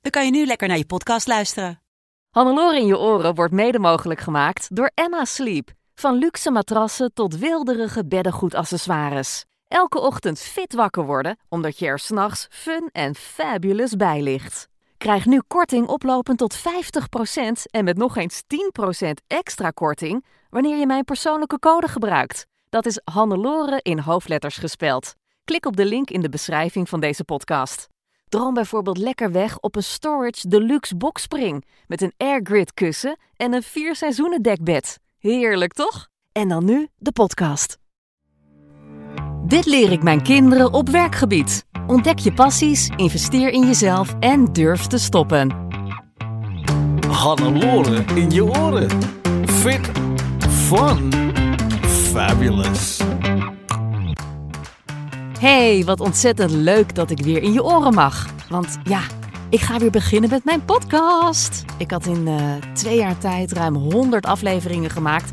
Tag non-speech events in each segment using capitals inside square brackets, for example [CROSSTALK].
dan kan je nu lekker naar je podcast luisteren. Hannelore in je oren wordt mede mogelijk gemaakt door Emma Sleep. Van luxe matrassen tot wilderige beddengoedaccessoires. Elke ochtend fit wakker worden, omdat je er s'nachts fun en fabulous bij ligt. Krijg nu korting oplopend tot 50% en met nog eens 10% extra korting wanneer je mijn persoonlijke code gebruikt. Dat is Hannelore in hoofdletters gespeld. Klik op de link in de beschrijving van deze podcast. Droom bijvoorbeeld lekker weg op een Storage Deluxe Boxspring met een airgrid kussen en een vier seizoenen dekbed. Heerlijk toch? En dan nu de podcast. Dit leer ik mijn kinderen op werkgebied. Ontdek je passies, investeer in jezelf en durf te stoppen. Hannelore in je oren. Fit, fun, fabulous. Hey, wat ontzettend leuk dat ik weer in je oren mag. Want ja, ik ga weer beginnen met mijn podcast. Ik had in eh, twee jaar tijd ruim 100 afleveringen gemaakt.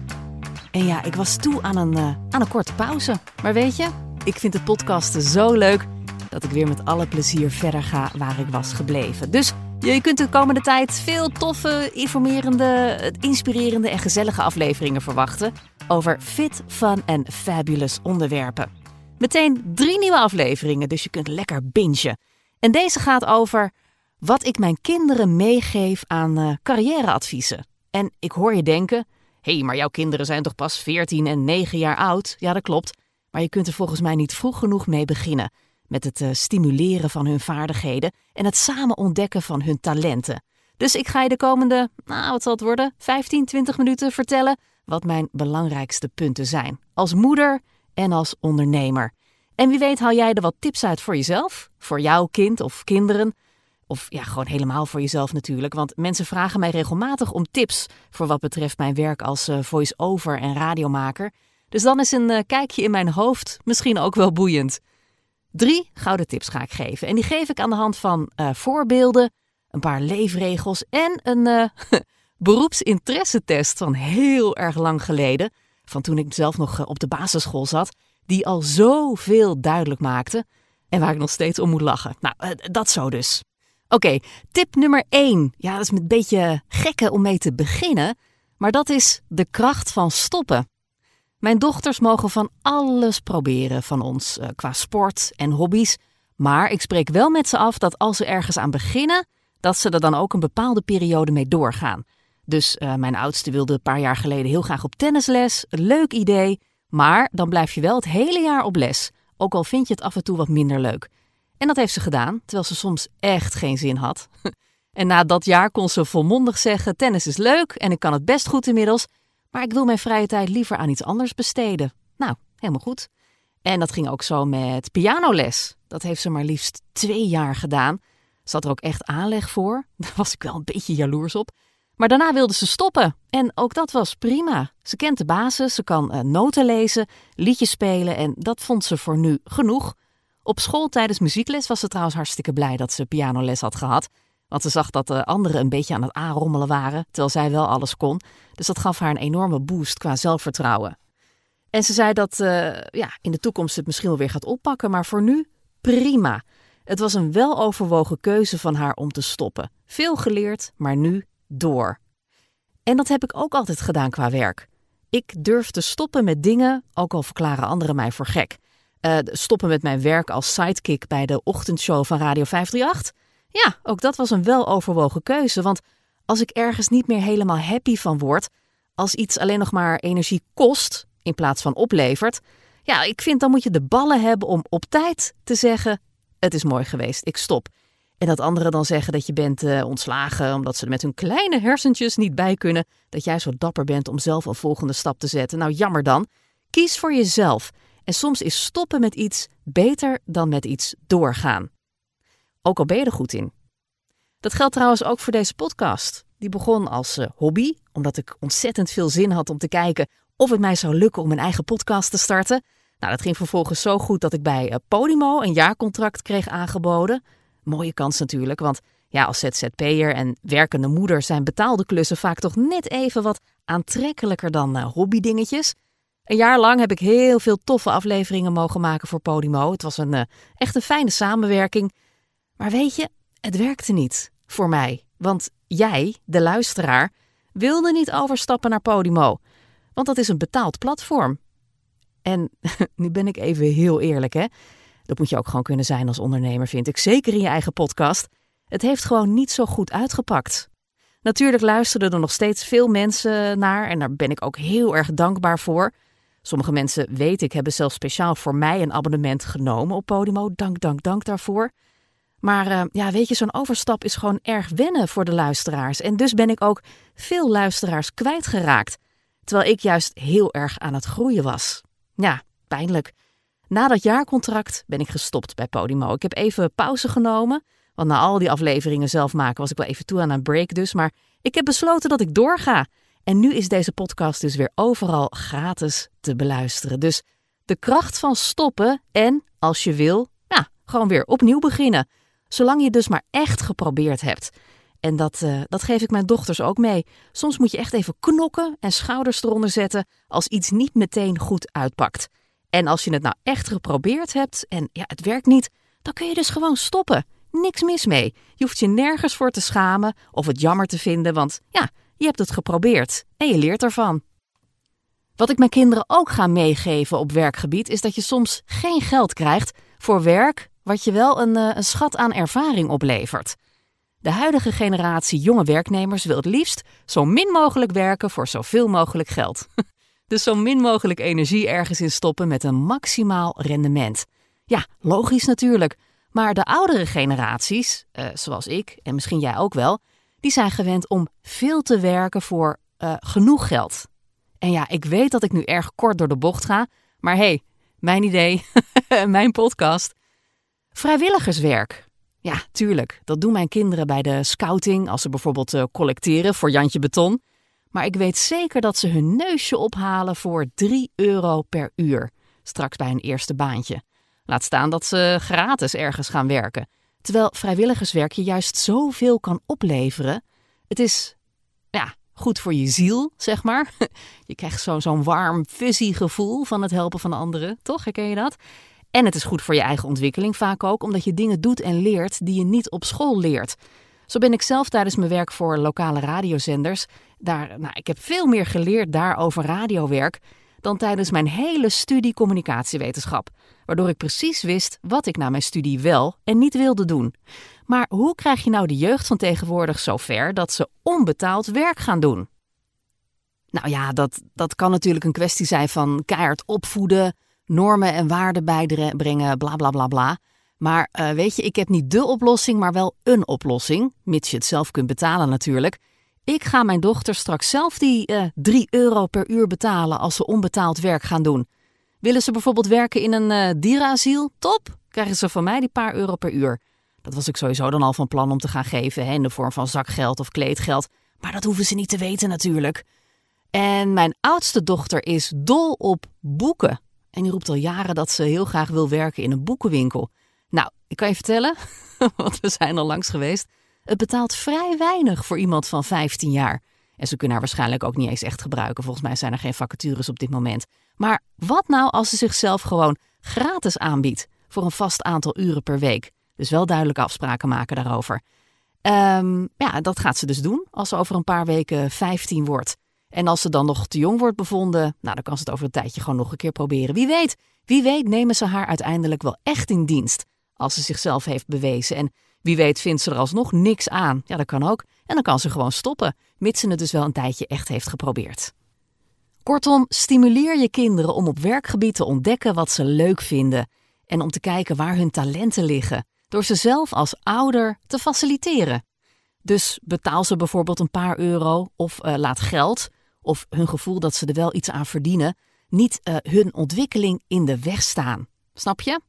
En ja, ik was toe aan een, eh, aan een korte pauze. Maar weet je, ik vind het podcasten zo leuk dat ik weer met alle plezier verder ga waar ik was gebleven. Dus je kunt de komende tijd veel toffe, informerende, inspirerende en gezellige afleveringen verwachten over fit, fun en fabulous onderwerpen. Meteen drie nieuwe afleveringen, dus je kunt lekker bingen. En deze gaat over wat ik mijn kinderen meegeef aan uh, carrièreadviezen. En ik hoor je denken: hé, hey, maar jouw kinderen zijn toch pas 14 en 9 jaar oud? Ja, dat klopt. Maar je kunt er volgens mij niet vroeg genoeg mee beginnen. Met het uh, stimuleren van hun vaardigheden en het samen ontdekken van hun talenten. Dus ik ga je de komende, nou wat zal het worden, 15, 20 minuten vertellen wat mijn belangrijkste punten zijn. Als moeder en als ondernemer. En wie weet haal jij er wat tips uit voor jezelf, voor jouw kind of kinderen. Of ja, gewoon helemaal voor jezelf natuurlijk. Want mensen vragen mij regelmatig om tips voor wat betreft mijn werk als uh, voice-over en radiomaker. Dus dan is een uh, kijkje in mijn hoofd misschien ook wel boeiend. Drie gouden tips ga ik geven. En die geef ik aan de hand van uh, voorbeelden, een paar leefregels en een [LAUGHS] beroepsinteressetest van heel erg lang geleden. Van toen ik zelf nog op de basisschool zat. Die al zoveel duidelijk maakte. En waar ik nog steeds om moet lachen. Nou, dat zo dus. Oké, tip nummer 1. Ja, dat is een beetje gekke om mee te beginnen. Maar dat is de kracht van stoppen. Mijn dochters mogen van alles proberen van ons uh, qua sport en hobby's. Maar ik spreek wel met ze af dat als ze ergens aan beginnen, dat ze er dan ook een bepaalde periode mee doorgaan. Dus uh, mijn oudste wilde een paar jaar geleden heel graag op tennisles. Leuk idee. Maar dan blijf je wel het hele jaar op les. Ook al vind je het af en toe wat minder leuk. En dat heeft ze gedaan, terwijl ze soms echt geen zin had. [LAUGHS] en na dat jaar kon ze volmondig zeggen: tennis is leuk en ik kan het best goed inmiddels. Maar ik wil mijn vrije tijd liever aan iets anders besteden. Nou, helemaal goed. En dat ging ook zo met pianoles. Dat heeft ze maar liefst twee jaar gedaan. Ze had er ook echt aanleg voor. [LAUGHS] Daar was ik wel een beetje jaloers op. Maar daarna wilde ze stoppen. En ook dat was prima. Ze kent de basis, ze kan uh, noten lezen, liedjes spelen en dat vond ze voor nu genoeg. Op school tijdens muziekles was ze trouwens hartstikke blij dat ze pianoles had gehad. Want ze zag dat de anderen een beetje aan het aanrommelen waren, terwijl zij wel alles kon. Dus dat gaf haar een enorme boost qua zelfvertrouwen. En ze zei dat uh, ja, in de toekomst het misschien wel weer gaat oppakken, maar voor nu prima. Het was een weloverwogen keuze van haar om te stoppen. Veel geleerd, maar nu door. En dat heb ik ook altijd gedaan qua werk. Ik durf te stoppen met dingen, ook al verklaren anderen mij voor gek. Uh, stoppen met mijn werk als sidekick bij de ochtendshow van Radio 538. Ja, ook dat was een weloverwogen keuze. Want als ik ergens niet meer helemaal happy van word, als iets alleen nog maar energie kost in plaats van oplevert, ja, ik vind dan moet je de ballen hebben om op tijd te zeggen: Het is mooi geweest, ik stop. En dat anderen dan zeggen dat je bent uh, ontslagen omdat ze er met hun kleine hersentjes niet bij kunnen. Dat jij zo dapper bent om zelf een volgende stap te zetten. Nou, jammer dan. Kies voor jezelf. En soms is stoppen met iets beter dan met iets doorgaan. Ook al ben je er goed in. Dat geldt trouwens ook voor deze podcast. Die begon als eh, hobby, omdat ik ontzettend veel zin had om te kijken of het mij zou lukken om een eigen podcast te starten. Nou, dat ging vervolgens zo goed dat ik bij uh, Podimo een jaarcontract kreeg aangeboden. Mooie kans natuurlijk, want ja, als ZZP'er en werkende moeder zijn betaalde klussen vaak toch net even wat aantrekkelijker dan uh, hobbydingetjes. Een jaar lang heb ik heel veel toffe afleveringen mogen maken voor Podimo. Het was een uh, echt een fijne samenwerking. Maar weet je, het werkte niet voor mij. Want jij, de luisteraar, wilde niet overstappen naar Podimo. Want dat is een betaald platform. En [LAUGHS] nu ben ik even heel eerlijk, hè. Dat moet je ook gewoon kunnen zijn als ondernemer, vind ik. Zeker in je eigen podcast. Het heeft gewoon niet zo goed uitgepakt. Natuurlijk luisterden er nog steeds veel mensen naar en daar ben ik ook heel erg dankbaar voor. Sommige mensen, weet ik, hebben zelfs speciaal voor mij een abonnement genomen op Podimo. Dank, dank, dank daarvoor. Maar uh, ja, weet je, zo'n overstap is gewoon erg wennen voor de luisteraars. En dus ben ik ook veel luisteraars kwijtgeraakt. Terwijl ik juist heel erg aan het groeien was. Ja, pijnlijk. Na dat jaarcontract ben ik gestopt bij Podimo. Ik heb even pauze genomen. Want na al die afleveringen zelf maken was ik wel even toe aan een break dus. Maar ik heb besloten dat ik doorga. En nu is deze podcast dus weer overal gratis te beluisteren. Dus de kracht van stoppen en, als je wil, ja, gewoon weer opnieuw beginnen. Zolang je dus maar echt geprobeerd hebt. En dat, uh, dat geef ik mijn dochters ook mee. Soms moet je echt even knokken en schouders eronder zetten als iets niet meteen goed uitpakt. En als je het nou echt geprobeerd hebt en ja, het werkt niet, dan kun je dus gewoon stoppen. Niks mis mee. Je hoeft je nergens voor te schamen of het jammer te vinden, want ja, je hebt het geprobeerd en je leert ervan. Wat ik mijn kinderen ook ga meegeven op werkgebied is dat je soms geen geld krijgt voor werk wat je wel een, eh, een schat aan ervaring oplevert. De huidige generatie jonge werknemers wil het liefst zo min mogelijk werken voor zoveel mogelijk geld. [LAUGHS] Dus zo min mogelijk energie ergens in stoppen met een maximaal rendement. Ja, logisch natuurlijk. Maar de oudere generaties, uh, zoals ik en misschien jij ook wel, die zijn gewend om veel te werken voor uh, genoeg geld. En ja, ik weet dat ik nu erg kort door de bocht ga, maar hey, mijn idee, [LAUGHS] mijn podcast. Vrijwilligerswerk. Ja, tuurlijk. Dat doen mijn kinderen bij de scouting als ze bijvoorbeeld uh, collecteren voor Jantje Beton. Maar ik weet zeker dat ze hun neusje ophalen voor 3 euro per uur. Straks bij een eerste baantje. Laat staan dat ze gratis ergens gaan werken. Terwijl vrijwilligerswerk je juist zoveel kan opleveren. Het is ja, goed voor je ziel, zeg maar. [LAUGHS] Je krijgt zo'n zo'n warm, fuzzy gevoel van het helpen van anderen. Toch? Herken je dat? En het is goed voor je eigen ontwikkeling vaak ook, omdat je dingen doet en leert die je niet op school leert. Zo ben ik zelf tijdens mijn werk voor lokale radiozenders. Daar, nou, ik heb veel meer geleerd daar over radiowerk dan tijdens mijn hele studie communicatiewetenschap. Waardoor ik precies wist wat ik na mijn studie wel en niet wilde doen. Maar hoe krijg je nou de jeugd van tegenwoordig zover dat ze onbetaald werk gaan doen? Nou ja, dat, dat kan natuurlijk een kwestie zijn van keihard opvoeden, normen en waarden bijbrengen, bla bla bla bla. Maar uh, weet je, ik heb niet de oplossing, maar wel een oplossing, mits je het zelf kunt betalen natuurlijk. Ik ga mijn dochter straks zelf die uh, eh, 3 euro per uur betalen als ze onbetaald werk gaan doen. Willen ze bijvoorbeeld werken in een uh, dierenasiel? Top! Krijgen ze van mij die paar euro per uur. Dat was ik sowieso dan al van plan om te gaan geven, hè, in de vorm van zakgeld of kleedgeld. Maar dat hoeven ze niet te weten natuurlijk. En mijn oudste dochter is dol op boeken. En die roept al jaren dat ze heel graag wil werken in een boekenwinkel. Nou, ik kan je vertellen, [LAUGHS] want we zijn al langs geweest. Het betaalt vrij weinig voor iemand van 15 jaar. En ze kunnen haar waarschijnlijk ook niet eens echt gebruiken. Volgens mij zijn er geen vacatures op dit moment. Maar wat nou als ze zichzelf gewoon gratis aanbiedt voor een vast aantal uren per week? Dus wel duidelijke afspraken maken daarover. Um, ja, dat gaat ze dus doen als ze over een paar weken 15 wordt. En als ze dan nog te jong wordt bevonden, nou, dan kan ze het over een tijdje gewoon nog een keer proberen. Wie weet, wie weet nemen ze haar uiteindelijk wel echt in dienst als ze zichzelf heeft bewezen. En wie weet vindt ze er alsnog niks aan. Ja, dat kan ook. En dan kan ze gewoon stoppen, mits ze het dus wel een tijdje echt heeft geprobeerd. Kortom, stimuleer je kinderen om op werkgebied te ontdekken wat ze leuk vinden en om te kijken waar hun talenten liggen, door ze zelf als ouder te faciliteren. Dus betaal ze bijvoorbeeld een paar euro of uh, laat geld, of hun gevoel dat ze er wel iets aan verdienen, niet uh, hun ontwikkeling in de weg staan. Snap je?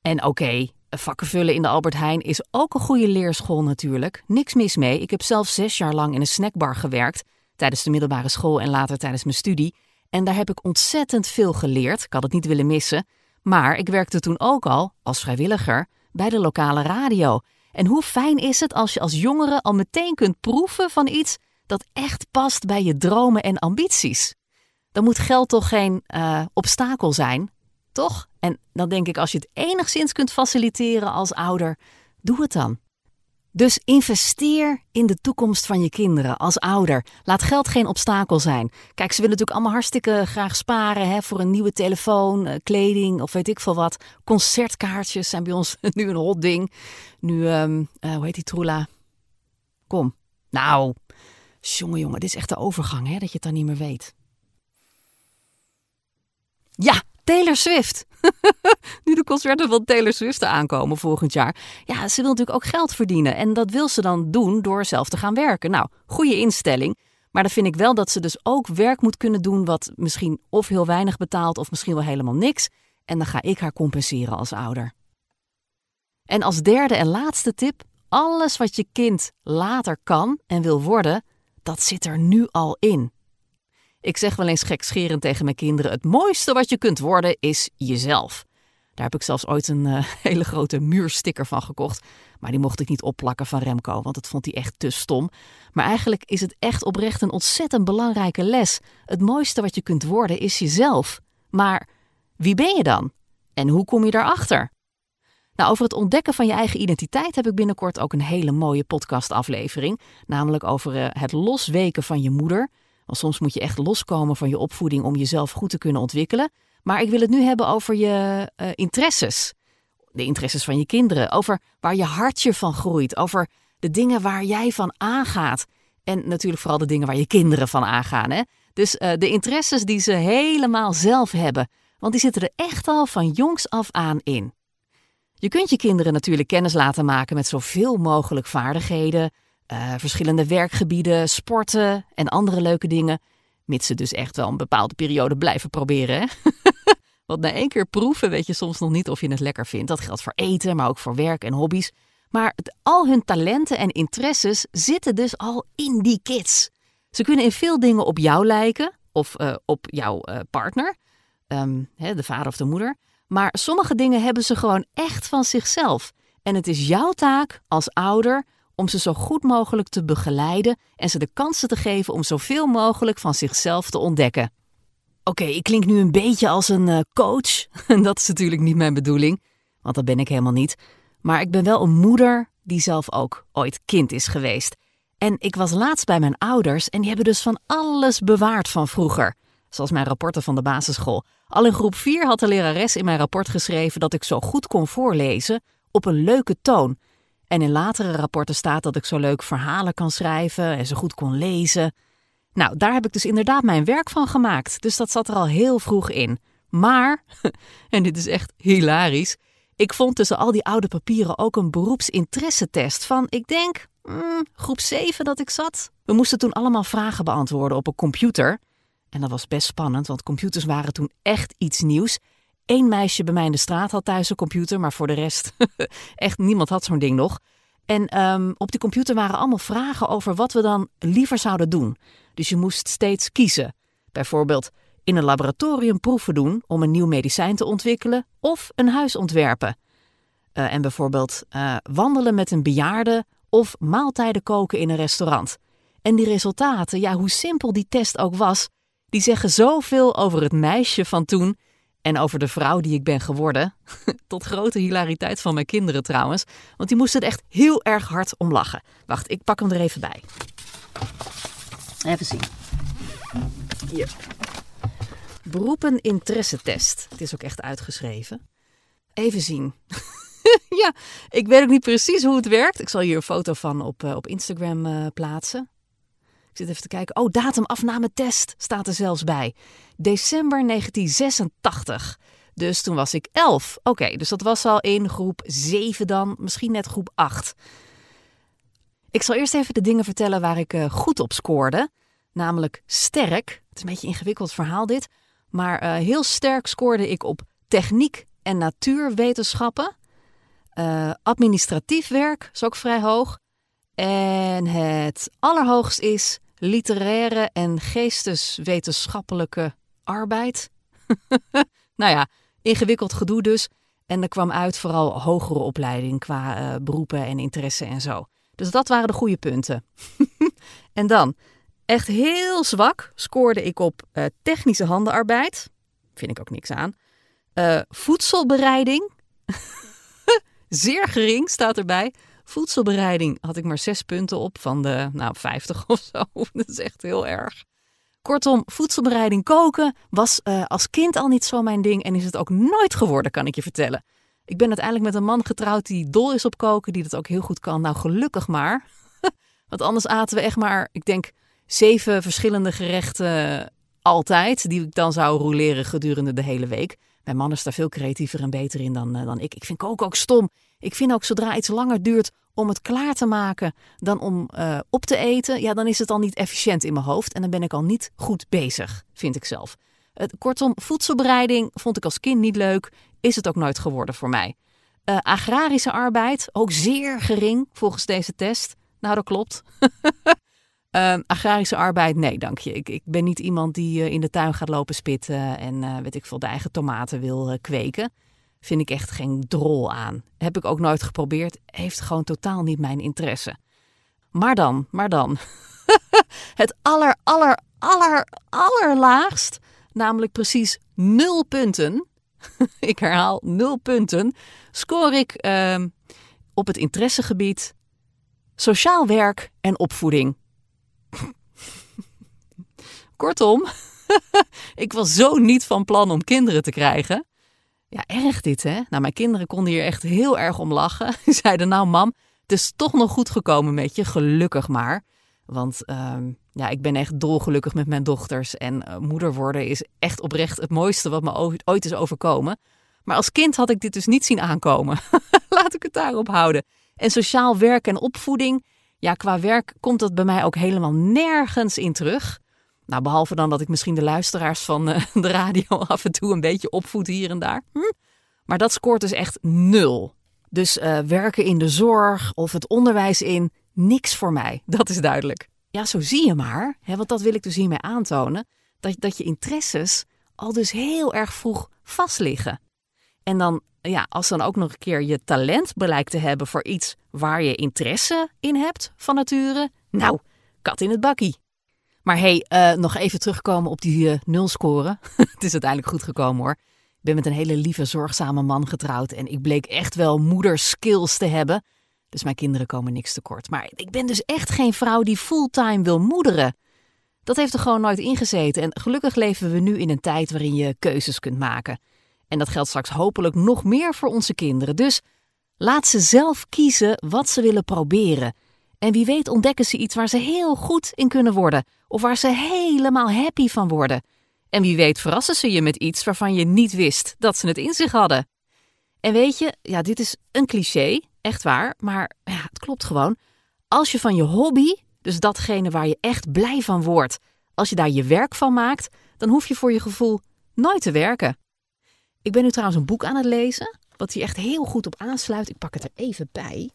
En oké, vakken vullen in de Albert Heijn is ook een goede leerschool natuurlijk. Niks mis mee. Ik heb zelf zes jaar lang in een snackbar gewerkt. Tijdens de middelbare school en later tijdens mijn studie. En daar heb ik ontzettend veel geleerd. Ik had het niet willen missen. Maar ik werkte toen ook al, als vrijwilliger, bij de lokale radio. En hoe fijn is het als je als jongere al meteen kunt proeven van iets dat echt past bij je dromen en ambities? Dan moet geld toch geen uh, obstakel zijn, toch? En dan denk ik, als je het enigszins kunt faciliteren als ouder, doe het dan. Dus investeer in de toekomst van je kinderen als ouder. Laat geld geen obstakel zijn. Kijk, ze willen natuurlijk allemaal hartstikke graag sparen hè, voor een nieuwe telefoon, eh, kleding of weet ik veel wat. Concertkaartjes zijn bij ons [LAUGHS] nu een hot ding. Nu, um, uh, hoe heet die Troela? Kom. Nou, jongen, jongen, dit is echt de overgang, hè, dat je het dan niet meer weet. Ja, Taylor Swift. [LAUGHS] nu de concerten van Taylor Swift aankomen volgend jaar. Ja, ze wil natuurlijk ook geld verdienen. En dat wil ze dan doen door zelf te gaan werken. Nou, goede instelling. Maar dan vind ik wel dat ze dus ook werk moet kunnen doen wat misschien of heel weinig betaalt of misschien wel helemaal niks. En dan ga ik haar compenseren als ouder. En als derde en laatste tip: alles wat je kind later kan en wil worden, dat zit er nu al in. Ik zeg wel eens gekscherend tegen mijn kinderen: het mooiste wat je kunt worden is jezelf. Daar heb ik zelfs ooit een uh, [LAUGHS] hele grote muursticker van gekocht. Maar die mocht ik niet opplakken van Remco, want dat vond hij echt te stom. Maar eigenlijk is het echt oprecht een ontzettend belangrijke les. Het mooiste wat je kunt worden is jezelf. Maar wie ben je dan? En hoe kom je daarachter? Nou, over het ontdekken van je eigen identiteit heb ik binnenkort ook een hele mooie podcastaflevering. Namelijk over uh, het losweken van je moeder. Want soms moet je echt loskomen van je opvoeding om jezelf goed te kunnen ontwikkelen. Maar ik wil het nu hebben over je uh, interesses. De interesses van je kinderen. Over waar je hartje van groeit. Over de dingen waar jij van aangaat. En natuurlijk vooral de dingen waar je kinderen van aangaan. Hè? Dus uh, de interesses die ze helemaal zelf hebben. Want die zitten er echt al van jongs af aan in. Je kunt je kinderen natuurlijk kennis laten maken met zoveel mogelijk vaardigheden, uh, verschillende werkgebieden, sporten en andere leuke dingen. Mits ze dus echt wel een bepaalde periode blijven proberen. Hè? [LAUGHS] Want na één keer proeven weet je soms nog niet of je het lekker vindt. Dat geldt voor eten, maar ook voor werk en hobby's. Maar al hun talenten en interesses zitten dus al in die kids. Ze kunnen in veel dingen op jou lijken of uh, op jouw uh, partner, um, hè, de vader of de moeder. Maar sommige dingen hebben ze gewoon echt van zichzelf. En het is jouw taak als ouder om ze zo goed mogelijk te begeleiden en ze de kansen te geven om zoveel mogelijk van zichzelf te ontdekken. Oké, ik klink nu een beetje als een uh, coach. [LAUGHS] dat is natuurlijk niet mijn bedoeling, want dat ben ik helemaal niet. Maar ik ben wel een moeder die zelf ook ooit kind is geweest. En ik was laatst bij mijn ouders en die hebben dus van alles bewaard van vroeger. Zoals mijn rapporten van de basisschool. Al in groep 4 had de lerares in mijn rapport geschreven dat ik zo goed kon voorlezen op een leuke toon. En in latere rapporten staat dat ik zo leuk verhalen kan schrijven en zo goed kon lezen. Nou, daar heb ik dus inderdaad mijn werk van gemaakt. Dus dat zat er al heel vroeg in. Maar, [LAUGHS] en dit is echt hilarisch, ik vond tussen al die oude papieren ook een beroepsinteressetest van, ik denk, mm, groep 7 dat ik zat. We moesten toen allemaal vragen beantwoorden op een computer. En dat was best spannend, want computers waren toen echt iets nieuws. Eén meisje bij mij in de straat had thuis een computer, maar voor de rest [LAUGHS] echt niemand had zo'n ding nog. En um, op die computer waren allemaal vragen over wat we dan liever zouden doen. Dus je moest steeds kiezen. Bijvoorbeeld in een laboratorium proeven doen om een nieuw medicijn te ontwikkelen of een huis ontwerpen. Uh, en bijvoorbeeld uh, wandelen met een bejaarde of maaltijden koken in een restaurant. En die resultaten, ja, hoe simpel die test ook was, die zeggen zoveel over het meisje van toen en over de vrouw die ik ben geworden. [LAUGHS] Tot grote hilariteit van mijn kinderen trouwens. Want die moesten er echt heel erg hard om lachen. Wacht, ik pak hem er even bij. Even zien. Hier. Beroepen interessetest. Het is ook echt uitgeschreven. Even zien. [LAUGHS] ja, ik weet ook niet precies hoe het werkt. Ik zal hier een foto van op, uh, op Instagram uh, plaatsen. Ik zit even te kijken. Oh, datumafname-test staat er zelfs bij. December 1986. Dus toen was ik 11. Oké, dus dat was al in groep 7 dan, misschien net groep 8. Ik zal eerst even de dingen vertellen waar ik uh, goed op scoorde. Namelijk sterk. Het is een beetje een ingewikkeld verhaal dit. Maar uh, heel sterk scoorde ik op techniek en natuurwetenschappen. Uh, administratief werk is ook vrij hoog. En het allerhoogst is literaire en geesteswetenschappelijke arbeid. [LAUGHS] nou ja, ingewikkeld gedoe dus. En er kwam uit vooral hogere opleiding qua uh, beroepen en interesse en zo. Dus dat waren de goede punten. [LAUGHS] en dan, echt heel zwak scoorde ik op uh, technische handenarbeid. Vind ik ook niks aan. Uh, voedselbereiding. [LAUGHS] Zeer gering staat erbij. Voedselbereiding had ik maar zes punten op van de nou, 50 [LAUGHS] of zo. Dat is echt heel erg. Kortom, voedselbereiding koken was uh, als kind al niet zo mijn ding en is het ook nooit geworden, kan ik je vertellen. Ik ben uiteindelijk met een man getrouwd die dol is op koken, die dat ook heel goed kan. Nou, gelukkig maar. [LAUGHS] Want anders aten we echt maar, ik denk, zeven verschillende gerechten altijd, die ik dan zou roleren gedurende de hele week. Mijn man is daar veel creatiever en beter in dan, uh, dan ik. Ik vind koken ook stom. Ik vind ook zodra iets langer duurt om het klaar te maken dan om uh, op te eten, ja, dan is het al niet efficiënt in mijn hoofd en dan ben ik al niet goed bezig, vind ik zelf. Het, kortom, voedselbereiding vond ik als kind niet leuk, is het ook nooit geworden voor mij. Uh, agrarische arbeid, ook zeer gering volgens deze test. Nou, dat klopt. uh, [LAUGHS] agrarische arbeid, nee, dank je. Ik, ik ben niet iemand die in de tuin gaat lopen spitten en weet ik veel, de eigen tomaten wil kweken vind ik echt geen drol aan. Heb ik ook nooit geprobeerd. Heeft gewoon totaal niet mijn interesse. Maar dan, maar dan. [LAUGHS] het aller, aller, aller, allerlaagst. Namelijk precies nul punten. [LAUGHS] ik herhaal nul punten. Scoor ik uh, op het interessegebied sociaal werk en opvoeding. [LAUGHS] Kortom, ik was zo niet van plan om kinderen te krijgen. Ja, erg dit hè. Nou, mijn kinderen konden hier echt heel erg om lachen. [LAUGHS] Zeiden, nou mam, het is toch nog goed gekomen met je, gelukkig maar. Want uh, ja, ik ben echt dolgelukkig met mijn dochters. En uh, moeder worden is echt oprecht het mooiste wat me ooit is overkomen. Maar als kind had ik dit dus niet zien aankomen. [LAUGHS] Laat ik het daarop houden. En sociaal werk en opvoeding. Ja, qua werk komt dat bij mij ook helemaal nergens in terug. Nou, behalve dan dat ik misschien de luisteraars van uh, [LAUGHS] de radio [LAUGHS] af en toe een beetje opvoed hier en daar. Hm? Maar dat scoort dus echt nul. Dus uh, werken in de zorg of het onderwijs in, niks voor mij. [LAUGHS] Dat is duidelijk. Ja, zo zie je maar. Hè, want dat wil ik dus hiermee aantonen. Dat, dat je interesses al dus heel erg vroeg vastliggen. En dan, ja, als dan ook nog een keer je talent blijkt te hebben voor iets waar je interesse in hebt van nature. Nou, kat in het bakkie. Maar hey, uh, nog even terugkomen op die uh, nulscore. [LAUGHS] het is uiteindelijk goed gekomen hoor. Ik ben met een hele lieve, zorgzame man getrouwd en ik bleek echt wel moederskills te hebben. Dus mijn kinderen komen niks tekort. Maar ik ben dus echt geen vrouw die fulltime wil moederen. Dat heeft er gewoon nooit ingezeten. En gelukkig leven we nu in een tijd waarin je keuzes kunt maken. En dat geldt straks hopelijk nog meer voor onze kinderen. Dus laat ze zelf kiezen wat ze willen proberen. En wie weet ontdekken ze iets waar ze heel goed in kunnen worden, of waar ze helemaal happy van worden. En wie weet verrassen ze je met iets waarvan je niet wist dat ze het in zich hadden. En weet je, ja, dit is een cliché, echt waar, maar ja, het klopt gewoon. Als je van je hobby, dus datgene waar je echt blij van wordt, als je daar je werk van maakt, dan hoef je voor je gevoel nooit te werken. Ik ben nu trouwens een boek aan het lezen, wat hier echt heel goed op aansluit. Ik pak het er even bij.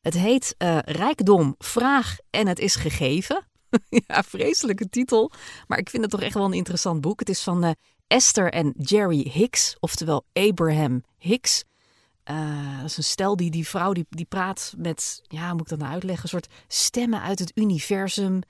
Het heet uh, Rijkdom, Vraag en het is gegeven. [LAUGHS] ja, vreselijke titel. Maar ik vind het toch echt wel een interessant boek. Het is van uh, Esther en Jerry Hicks, oftewel Abraham Hicks. Uh, dat is een stel die, die vrouw die, die praat met, ja, moet ik dat nou uitleggen? Een soort stemmen uit het universum,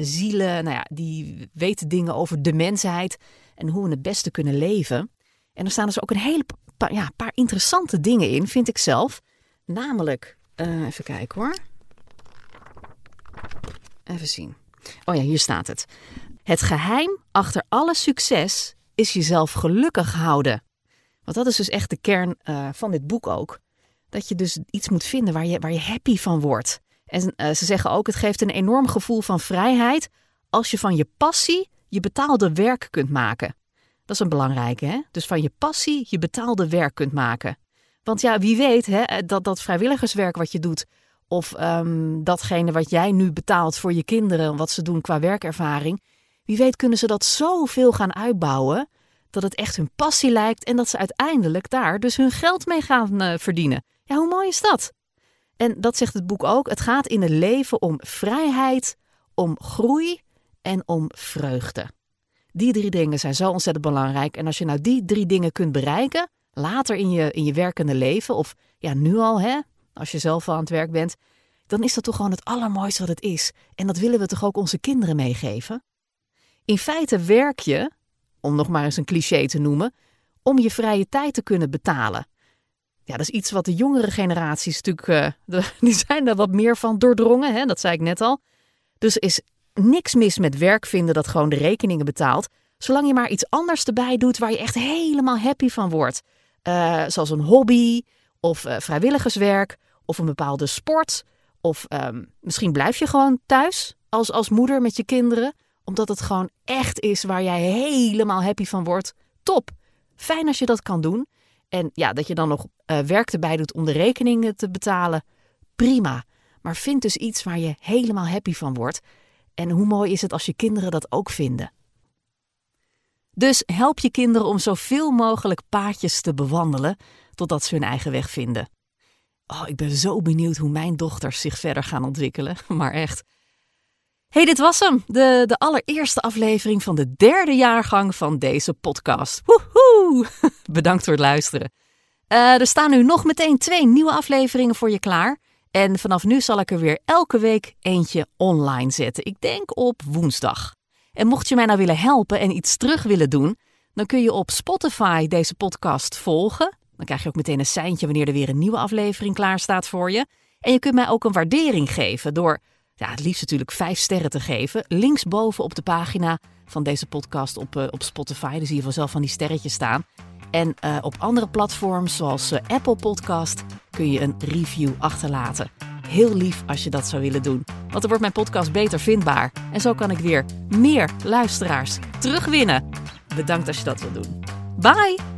zielen. Nou ja, die weten dingen over de mensheid en hoe we het beste kunnen leven. En er staan dus ook een hele paar, ja, paar interessante dingen in, vind ik zelf. Namelijk even kijken hoor. Even zien. Oh ja, hier staat het. Het geheim achter alle succes is jezelf gelukkig houden. Want dat is dus echt de kern uh, van dit boek ook. Dat je dus iets moet vinden waar je, waar je happy van wordt. En uh, ze zeggen ook, het geeft een enorm gevoel van vrijheid als je van je passie je betaalde werk kunt maken. Dat is een belangrijke, hè? Dus van je passie je betaalde werk kunt maken. Want ja, wie weet hè, eh, dat dat vrijwilligerswerk wat je doet, of um, datgene wat jij nu betaalt voor je kinderen, wat ze doen qua werkervaring, wie weet kunnen ze dat zoveel gaan uitbouwen, dat het echt hun passie lijkt en dat ze uiteindelijk daar dus hun geld mee gaan uh, verdienen. Ja, hoe mooi is dat? En dat zegt het boek ook. Het gaat in het leven om vrijheid, om groei en om vreugde. Die drie dingen zijn zo ontzettend belangrijk. En als je nou die drie dingen kunt bereiken, later in je, in je werkende leven, of ja, nu al, hè, als je zelf al aan het werk bent, dan is dat toch gewoon het allermooiste wat het is. En dat willen we toch ook onze kinderen meegeven? In feite werk je, om nog maar eens een cliché te noemen, om je vrije tijd te kunnen betalen. Ja, dat is iets wat de jongere generaties natuurlijk, [LAUGHS] uh, die zijn er wat meer van doordrongen, hè? dat zei ik net al. Dus is niks mis met werk vinden dat gewoon de rekeningen betaalt, zolang je maar iets anders erbij doet waar je echt helemaal happy van wordt. Uh, zoals een hobby, of uh, vrijwilligerswerk, of een bepaalde sport. Of um, misschien blijf je gewoon thuis als, als moeder met je kinderen, omdat het gewoon echt is waar jij helemaal happy van wordt. Top! Fijn als je dat kan doen. En ja, dat je dan nog uh, werk erbij doet om de rekeningen te betalen. Prima. Maar vind dus iets waar je helemaal happy van wordt. En hoe mooi is het als je kinderen dat ook vinden? Dus help je kinderen om zoveel mogelijk paadjes te bewandelen totdat ze hun eigen weg vinden. Oh, ik ben zo benieuwd hoe mijn dochters zich verder gaan ontwikkelen. [LAUGHS] Maar echt. Hey, dit was hem. De, de allereerste aflevering van de derde jaargang van deze podcast. Woehoe! [LAUGHS] Bedankt voor het luisteren. Uh, er staan nu nog meteen twee nieuwe afleveringen voor je klaar. En vanaf nu zal ik er weer elke week eentje online zetten. Ik denk op woensdag. En mocht je mij nou willen helpen en iets terug willen doen, dan kun je op Spotify deze podcast volgen. Dan krijg je ook meteen een seintje wanneer er weer een nieuwe aflevering klaar staat voor je. En je kunt mij ook een waardering geven door, ja, het liefst natuurlijk vijf sterren te geven. Linksboven op de pagina van deze podcast op, uh, op Spotify. Dan zie je vanzelf van die sterretjes staan. En uh, op andere platforms zoals uh, Apple Podcast kun je een review achterlaten. Heel lief als je dat zou willen doen. Want dan wordt mijn podcast beter vindbaar. En zo kan ik weer meer luisteraars terugwinnen. Bedankt als je dat wilt doen. Bye!